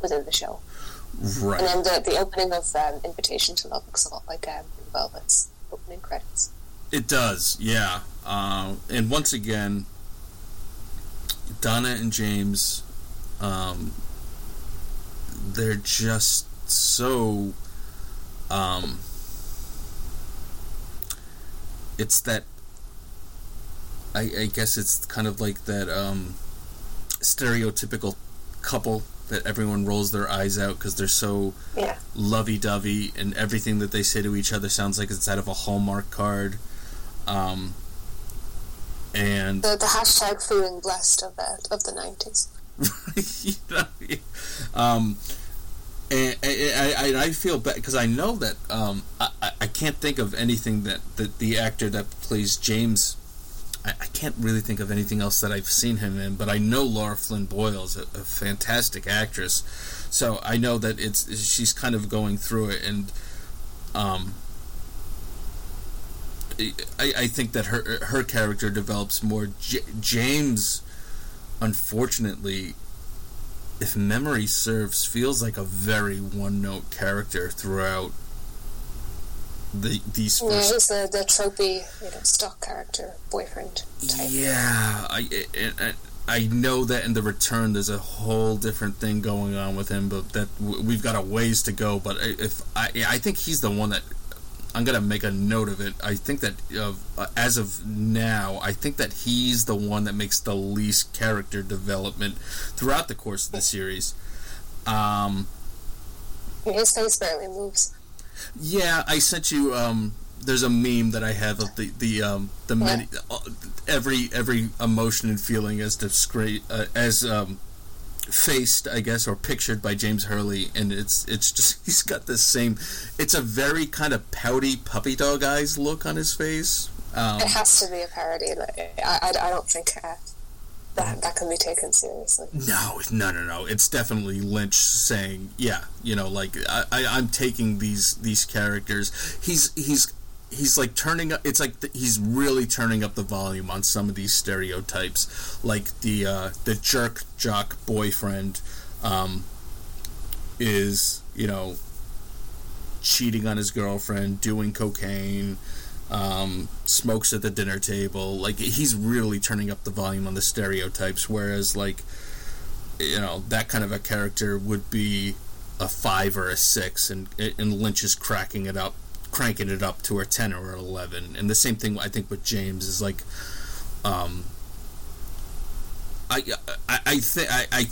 within the show. Right. And then the, the opening of um, Invitation to Love looks a lot like um, Velvet's opening credits. It does, yeah. Uh, and once again, Donna and James, um, they're just so um, it's that I, I guess it's kind of like that um, stereotypical couple that everyone rolls their eyes out because they're so yeah. lovey-dovey and everything that they say to each other sounds like it's out of a hallmark card um, and the, the hashtag feeling blessed of the of the 90s you know, um, and, and, and I feel bad because I know that um, I, I can't think of anything that, that the actor that plays James. I, I, can't really think of anything else that I've seen him in, but I know Lara Flynn Boyle is a, a fantastic actress, so I know that it's she's kind of going through it, and um, I, I think that her her character develops more. J- James, unfortunately, if memory serves, feels like a very one note character throughout the these. Yeah, he's the the tropey, you know, stock character boyfriend type. Yeah, I, I I know that in the return there's a whole different thing going on with him, but that we've got a ways to go. But if I I think he's the one that I'm gonna make a note of it. I think that uh, as of now, I think that he's the one that makes the least character development throughout the course of the series. Um, His face barely moves. Yeah, I sent you. Um, there's a meme that I have of the the um, the many uh, every every emotion and feeling as descri- uh, as um, faced, I guess, or pictured by James Hurley, and it's it's just he's got this same. It's a very kind of pouty puppy dog eyes look on his face. Um, It has to be a parody. Like, I, I, I don't think uh, that that can be taken seriously. no, no, no, no. It's definitely Lynch saying, yeah, you know, like I, I I'm taking these these characters. He's he's he's like turning up it's like th- he's really turning up the volume on some of these stereotypes like the uh the jerk jock boyfriend um is you know cheating on his girlfriend doing cocaine um smokes at the dinner table. Like he's really turning up the volume on the stereotypes whereas like you know that kind of a character would be a five or a six and and lynch is cracking it up cranking it up to a 10 or an 11 and the same thing i think with james is like um i i, I think I,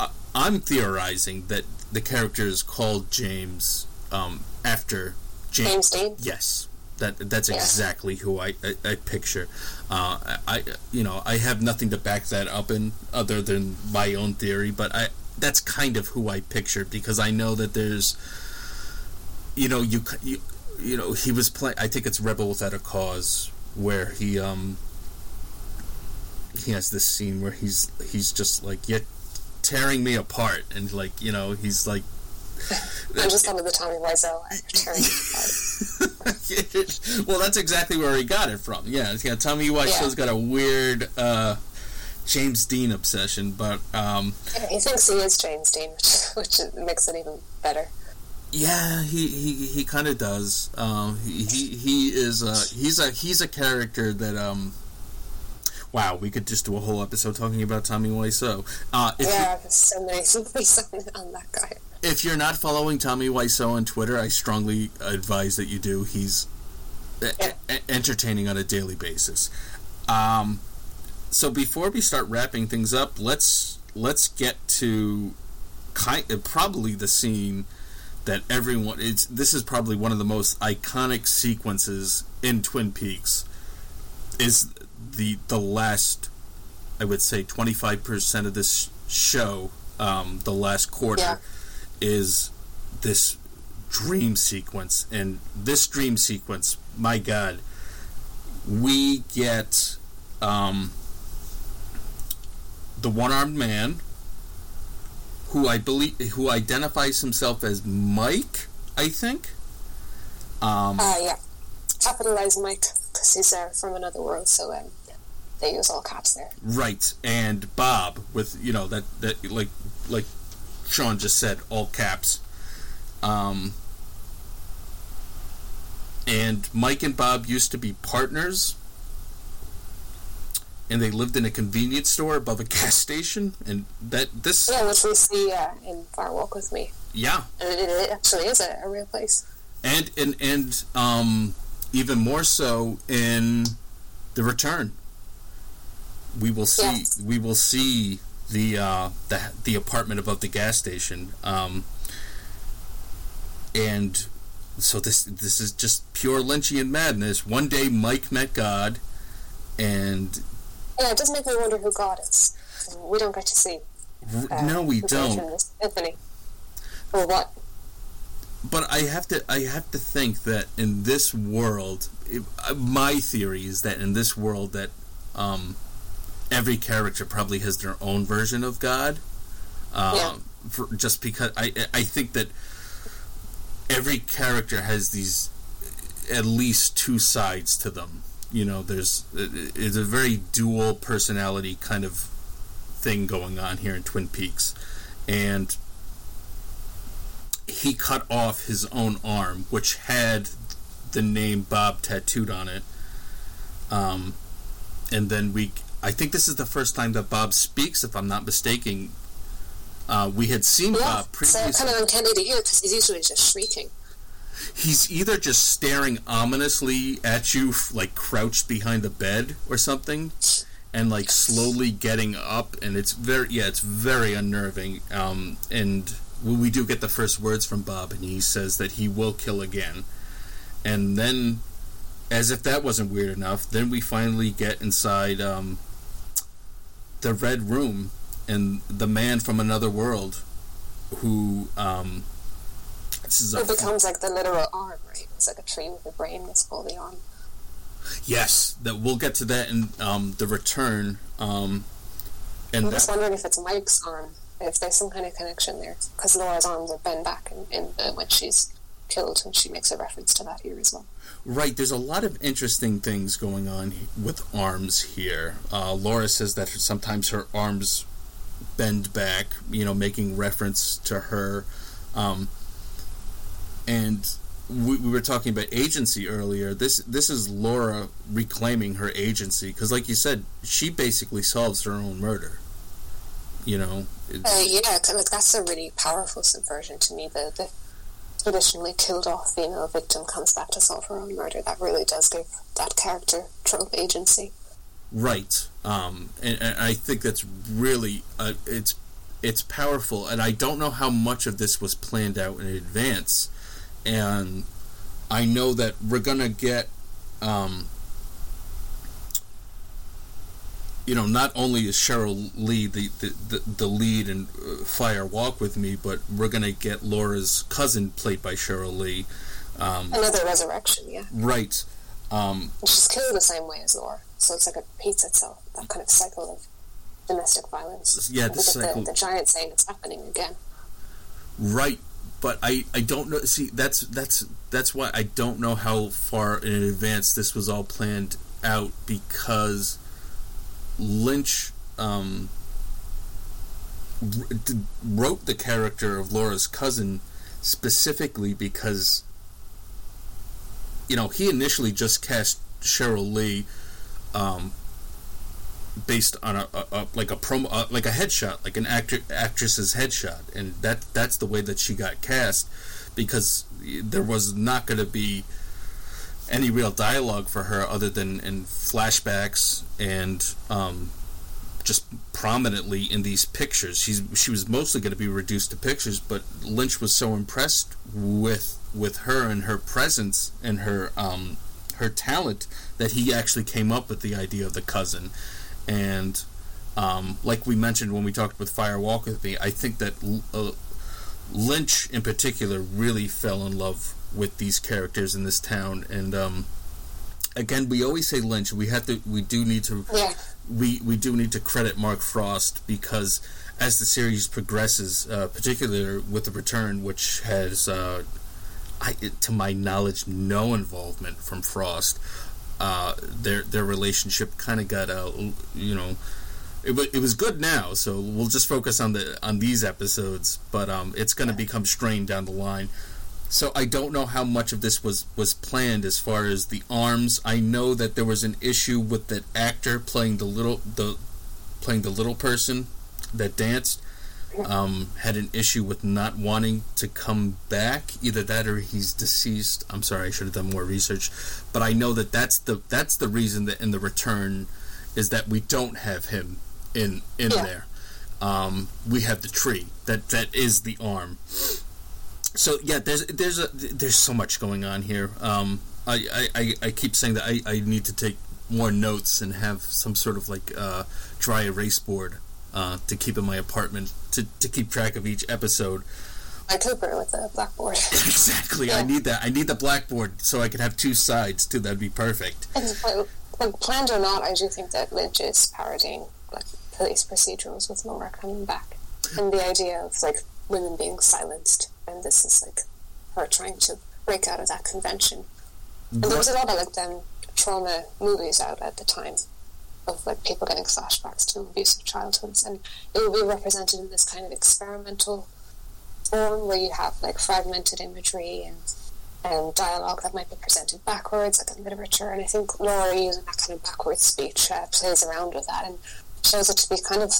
I i'm theorizing that the character is called james um after James Dean. yes that that's Yeah. exactly who I, I, I picture. Uh, I you know I have nothing to back that up in other than my own theory, but I that's kind of who I pictured because I know that there's you know you you, you know he was playing. I think it's Rebel Without a Cause where he um he has this scene where he's he's just like you're tearing me apart and like you know he's like I'm just under the Tommy Wiseau tearing apart. well, that's exactly where he got it from. Yeah, yeah Tommy Wiseau's got a weird uh, James Dean obsession, but um, Yeah, he thinks he is James Dean, which, which makes it even better. yeah, he he, he kind of does. Um, he, he he is a, he's a he's a character that um. Wow, we could just do a whole episode talking about Tommy Wiseau. Uh, yeah, there's so many movies on, on that guy. If you're not following Tommy Wiseau on Twitter, I strongly advise that you do. He's Yeah. e- entertaining on a daily basis. Um, so before we start wrapping things up, let's let's get to kind uh, probably the scene that everyone it's this is probably one of the most iconic sequences in Twin Peaks is the the last I would say 25% of this show um, the last quarter Yeah. Is this dream sequence and this dream sequence my god we get um, the one-armed man who I believe who identifies himself as Mike I think um, Uh, yeah. Capitalize Mike, because he's uh, from another world, so um, they use all caps there. Right, and Bob with you know that that like like Sean just said, all caps. Um, and Mike and Bob used to be partners, and they lived in a convenience store above a gas station, and that this Yeah, which we see uh, in Fire Walk With Me. yeah, And it, it actually is a, a real place. and and and um, even more so in the return. We will see. Yes. We will see the uh, the the apartment above the gas station, um, and so this this is just pure Lynchian madness. One day, Mike met God, and Yeah, it does make me wonder who God is. We don't get to see. Uh, no, we don't. him. Or what? but I have to I have to think that in this world, it, uh, my theory is that in this world that um, every character probably has their own version of God. Uh, Yeah. for, just because I I think that every character has these at least two sides to them. You know, there's it's a very dual personality kind of thing going on here in Twin Peaks, and he cut off his own arm, which had the name Bob tattooed on it. Um, and then we, I think this is the first time that Bob speaks, if I'm not mistaken. Uh, we had seen Yeah, Bob it's previously. kind of uncanny to hear because he's usually just shrieking. he's either just staring ominously at you, like crouched behind the bed or something, and like slowly getting up, and it's very yeah, it's very unnerving. Um, and we do get the first words from Bob, and he says that he will kill again, and then, as if that wasn't weird enough, then we finally get inside um, the red room, and the man from another world, who um, this is it becomes like the literal arm, right? It's like a tree with a brain. It's called the arm. Yes, that we'll get to that in um, the return. Um, and I'm just wondering if it's Mike's arm, if there's some kind of connection there, because Laura's arms are bent back in, in uh, when she's killed, and she makes a reference to that here as well. Right, there's a lot of interesting things going on with arms here. Uh, Laura says that sometimes her arms bend back, you know, making reference to her. Um, and we, we, were talking about agency earlier. This this is Laura reclaiming her agency because, like you said, she basically solves her own murder. You know. Uh, yeah, that's a really powerful subversion to me. The the traditionally killed off female victim comes back to solve her own murder. That really does give that character trope agency. Right, um, and, and, I think that's really uh, it's it's powerful, and I don't know how much of this was planned out in advance and I know that we're gonna get, um, you know, not only is Cheryl Lee the the, the, lead in uh, Fire Walk with Me, but we're gonna get Laura's cousin played by Cheryl Lee. Um, Another resurrection, yeah. Right. Um, she's killed the same way as Laura, so it's like it repeats itself. That kind of cycle of domestic violence. Yeah, the cycle. The, the giant saying it's happening again. Right, but I, I don't know. See, that's that's that's why I don't know how far in advance this was all planned out because Lynch um, wrote the character of Laura's cousin specifically because you know he initially just cast Cheryl Lee um, based on a, a, a like a promo, uh, like a headshot, like an actor actress's headshot, and that that's the way that she got cast because there was not going to be any real dialogue for her other than in flashbacks and um, just prominently in these pictures. She's she was mostly going to be reduced to pictures, but Lynch was so impressed with with her and her presence and her um, her talent that he actually came up with the idea of the cousin and um, like we mentioned when we talked with Fire Walk with Me, I think that uh, Lynch in particular really fell in love with these characters in this town, and um, again, we always say Lynch. We have to, we do need to, yeah. we we do need to credit Mark Frost because as the series progresses, uh, particularly with the return, which has, uh, I, to my knowledge, no involvement from Frost uh, their their relationship kind of got a you know it, w- it was good now so we'll just focus on the on these episodes but um, it's going to become strained down the line so I don't know how much of this was was planned as far as the arms I know that there was an issue with that actor playing the little the playing the little person that danced um, had an issue with not wanting to come back. Either that or he's deceased. I'm sorry, I should have done more research, but I know that that's the that's the reason that in the return is that we don't have him in in yeah. there. Um, we have the tree that that is the arm. So yeah, there's there's a there's so much going on here. Um, I, I, I keep saying that I, I need to take more notes and have some sort of like uh, dry erase board uh, to keep in my apartment to, to keep track of each episode. My Cooper with the blackboard. exactly. Yeah. I need that. I need the blackboard so I can have two sides too. That'd be perfect. And, planned or not, I do think that Lynch is parodying like police procedurals with Laura coming back, and the idea of like women being silenced, and this is like her trying to break out of that convention. And there was a lot of like them trauma movies out at the time of like people getting flashbacks to abusive childhoods, and it will be represented in this kind of experimental form where you have like fragmented imagery and and dialogue that might be presented backwards, like in literature. And I think Laura using that kind of backwards speech uh, plays around with that and shows it to be kind of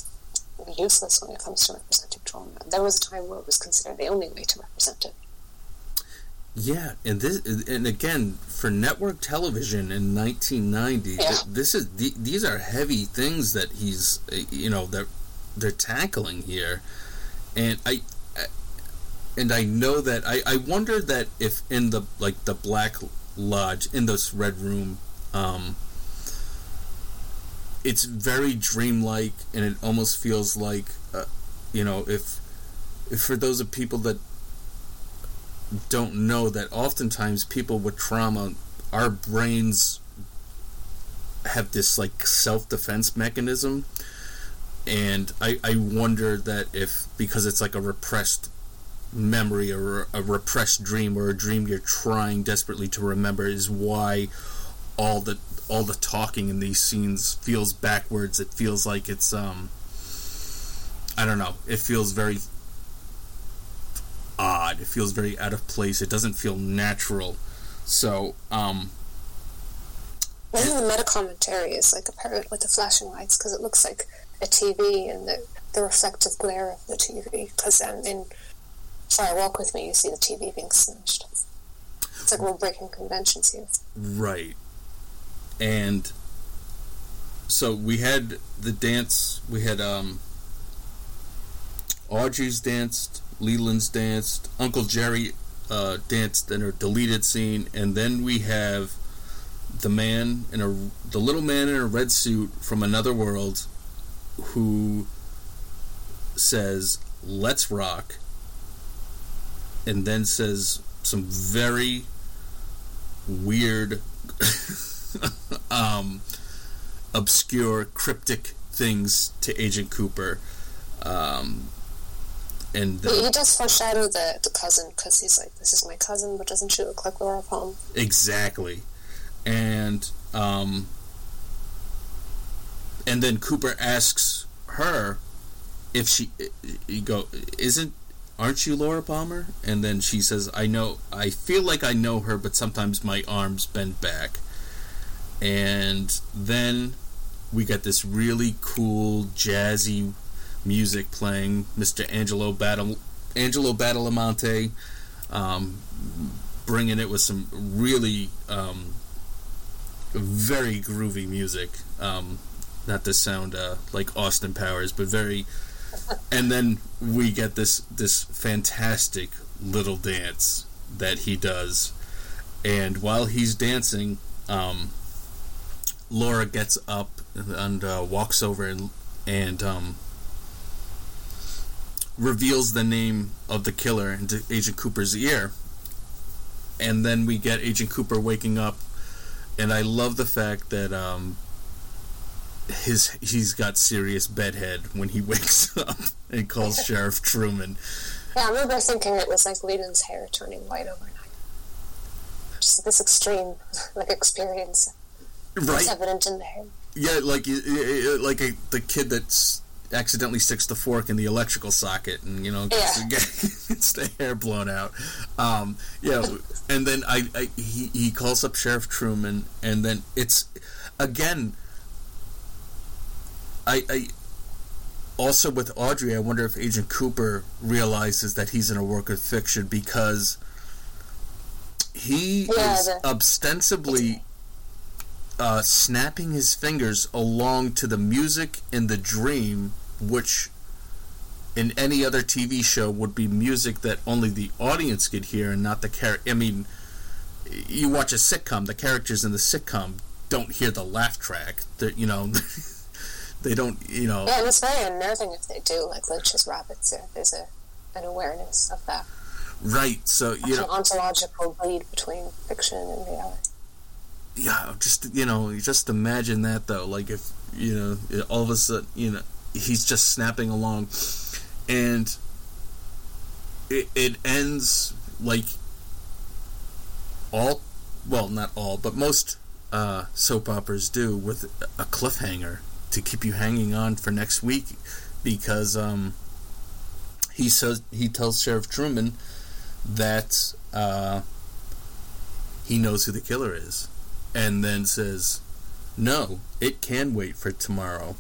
useless when it comes to representing trauma. There was a time where it was considered the only way to represent it. Yeah, and this and again for network television in 1990, Yeah. th- this is the, these are heavy things that he's uh, you know that they're tackling here, and I, I and I know that I I wonder that if in the like the Black Lodge in this red room, um, it's very dreamlike and it almost feels like uh, you know if if for those of people that don't know that oftentimes people with trauma, our brains have this like self defense mechanism. And I, I wonder that if, because it's like a repressed memory or a repressed dream or a dream you're trying desperately to remember, is why all the all the talking in these scenes feels backwards. It feels like it's um I don't know. It feels very odd. It feels very out of place. It doesn't feel natural. So, um, I think the meta commentary is like a parrot with the flashing lights because it looks like a TV and the, the reflective glare of the TV. Because um, in Fire Walk with Me, you see the TV being smashed. It's like we're breaking conventions here. right. And so we had the dance. We had um, Audrey's danced, Leland's danced, Uncle Jerry uh, danced in a deleted scene, and then we have the man in a the little man in a red suit from another world who says let's rock and then says some very weird um obscure cryptic things to agent cooper um and the- He, does foreshadow the, the cousin because he's like, this is my cousin, but doesn't she look like Laura Palmer? Exactly. And um and then Cooper asks her if she you go isn't aren't you Laura Palmer? And then she says I know I feel like I know her but sometimes my arms bend back. And then we get this really cool jazzy music playing Mr. Angelo Battle Angelo Badalamenti um, bringing it with some really um, very groovy music. Um, not to sound uh, like Austin Powers, but very. And then we get this this fantastic little dance that he does, and while he's dancing, um, Laura gets up and uh, walks over and and um, reveals the name of the killer into Agent Cooper's ear. And then we get Agent Cooper waking up, and I love the fact that um, his he's got serious bedhead when he wakes up and calls Sheriff Truman. Yeah, I remember thinking it was like Leland's hair turning white overnight. Just this extreme like experience. Right? It's evident in the hair. Yeah, like like a, the kid that's accidentally sticks the fork in the electrical socket and you know gets, Yeah. gets the hair blown out. Um, yeah, and then I, I he he calls up Sheriff Truman, and then it's again. I I also with Audrey, I wonder if Agent Cooper realizes that he's in a work of fiction because he Yeah, is the- ostensibly uh, snapping his fingers along to the music in the dream, which in any other TV show would be music that only the audience could hear and not the character. I mean, you watch a sitcom, the characters in the sitcom don't hear the laugh track. That you know, they don't. You know, Yeah, and it's very unnerving if they do, like Lynch's rabbits. There's a an awareness of that right? So you an know, ontological bleed between fiction and reality. Yeah, just you know, just imagine that though. Like if you know, all of a sudden, you know, he's just snapping along, and it it ends like all, well, not all, but most uh, soap operas do with a cliffhanger to keep you hanging on for next week, because um, he says he tells Sheriff Truman that uh, he knows who the killer is and then says, "No, it can wait for tomorrow."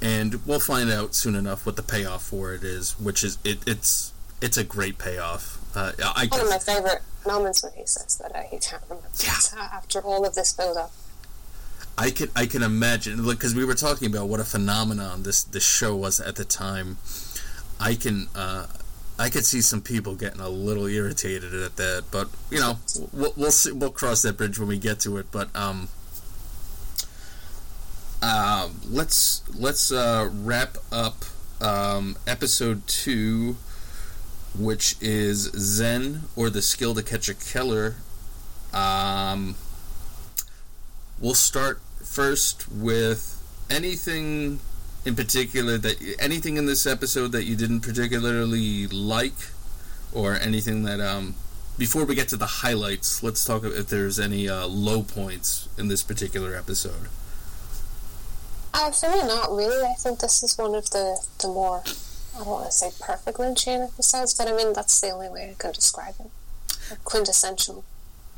And we'll find out soon enough what the payoff for it is, which is it, it's it's a great payoff. Uh, I One of my favorite moments when he says that he can't remember yeah. after all of this build up. I can I can imagine because we were talking about what a phenomenon this this show was at the time. I can uh, I could see some people getting a little irritated at that, but you know we'll we'll, see, we'll cross that bridge when we get to it. But um, uh, let's let's uh, wrap up um, episode two, which is Zen or the skill to catch a killer. Um, we'll start first with anything in particular that anything in this episode that you didn't particularly like, or anything that um. Before we get to the highlights, let's talk if there's any uh, low points in this particular episode. Uh, for not really. I think this is one of the, the more, I don't want to say perfect Lynchian episodes, but I mean, that's the only way I can describe it. A quintessential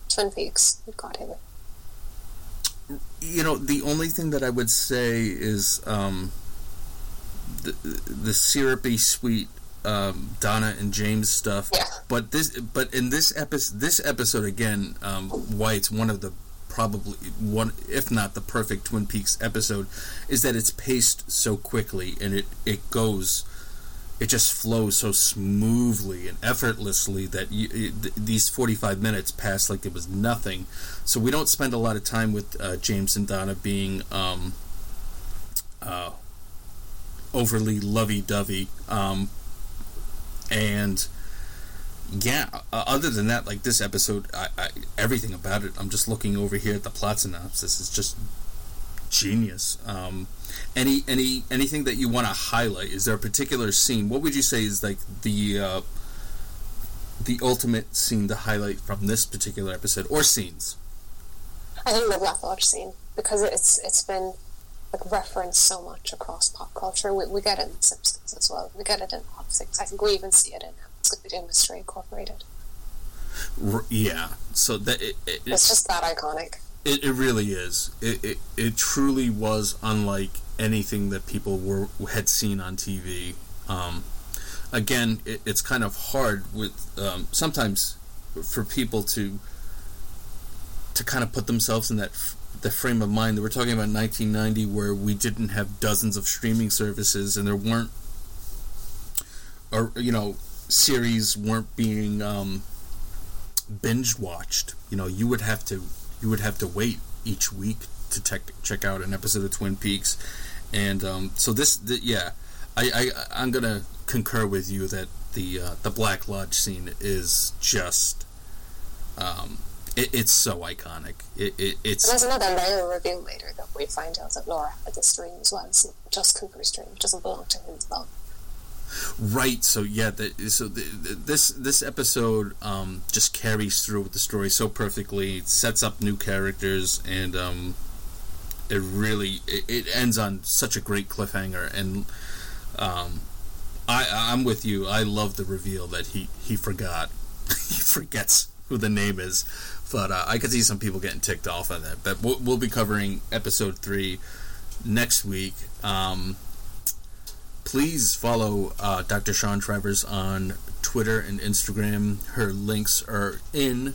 Twin Peaks. We've got here you know, the only thing that I would say is um, the the syrupy sweet um, Donna and James stuff. Yeah. But this, but in this episode, this episode again, um, why it's one of the probably one, if not the perfect Twin Peaks episode, is that it's paced so quickly and it it goes it just flows so smoothly and effortlessly that you, it, these 45 minutes pass like it was nothing. So we don't spend a lot of time with uh, James and Donna being um, uh, overly lovey-dovey. Um, and yeah, other than that, like this episode, I, I, everything about it, I'm just looking over here at the plot synopsis. It's just genius. Um, any any anything that you want to highlight? Is there a particular scene? What would you say is like the uh, the ultimate scene to highlight from this particular episode or scenes? I think the Lodge scene because it's it's been like referenced so much across pop culture. We, we get it in Simpsons as well. We get it in Hot Six. I think we even see it in Scooby-Doo Mystery Incorporated. R- yeah, so that it, it, it's just that iconic. It, it really is. It, it it truly was unlike anything that people were had seen on TV. Um, again, it, it's kind of hard with um, sometimes for people to to kind of put themselves in that the frame of mind that we're talking about 1990 where we didn't have dozens of streaming services and there weren't or you know series weren't being um, binge watched you know you would have to you would have to wait each week to check check out an episode of Twin Peaks, and um, so this, the, yeah, I, I I'm gonna concur with you that the uh, the Black Lodge scene is just um, it, it's so iconic. It, it it's. there's another layer reveal later that we find out that Laura had this dream as well. It's just Cooper's dream; it doesn't belong to him alone. Right. So yeah. The, so the, the, this this episode um, just carries through with the story so perfectly. It sets up new characters, and um, it really it, it, ends on such a great cliffhanger. And um, I I'm with you. I love the reveal that he he forgot. he forgets who the name is. But uh, I could see some people getting ticked off on that. But we'll, we'll be covering episode three next week. Um, please follow uh, Dr. Sean Travers on Twitter and Instagram. Her links are in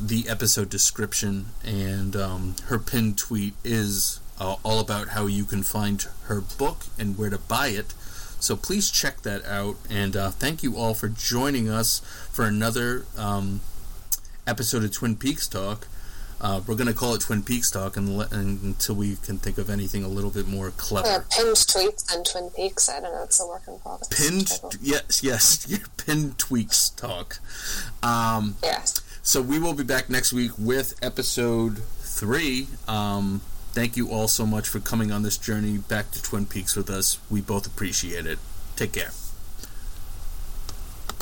the episode description, and um, her pinned tweet is uh, all about how you can find her book and where to buy it. So please check that out, and uh, thank you all for joining us for another um, episode of Twin Peaks Talk. Uh, we're going to call it Twin Peaks Talk and, and, until we can think of anything a little bit more clever. Yeah, pinned tweets and Twin Peaks. I don't know. It's a work in progress. Pinned, yes, yes. Pinned tweaks talk. Um, yes. So we will be back next week with episode three. Um, thank you all so much for coming on this journey back to Twin Peaks with us. We both appreciate it. Take care.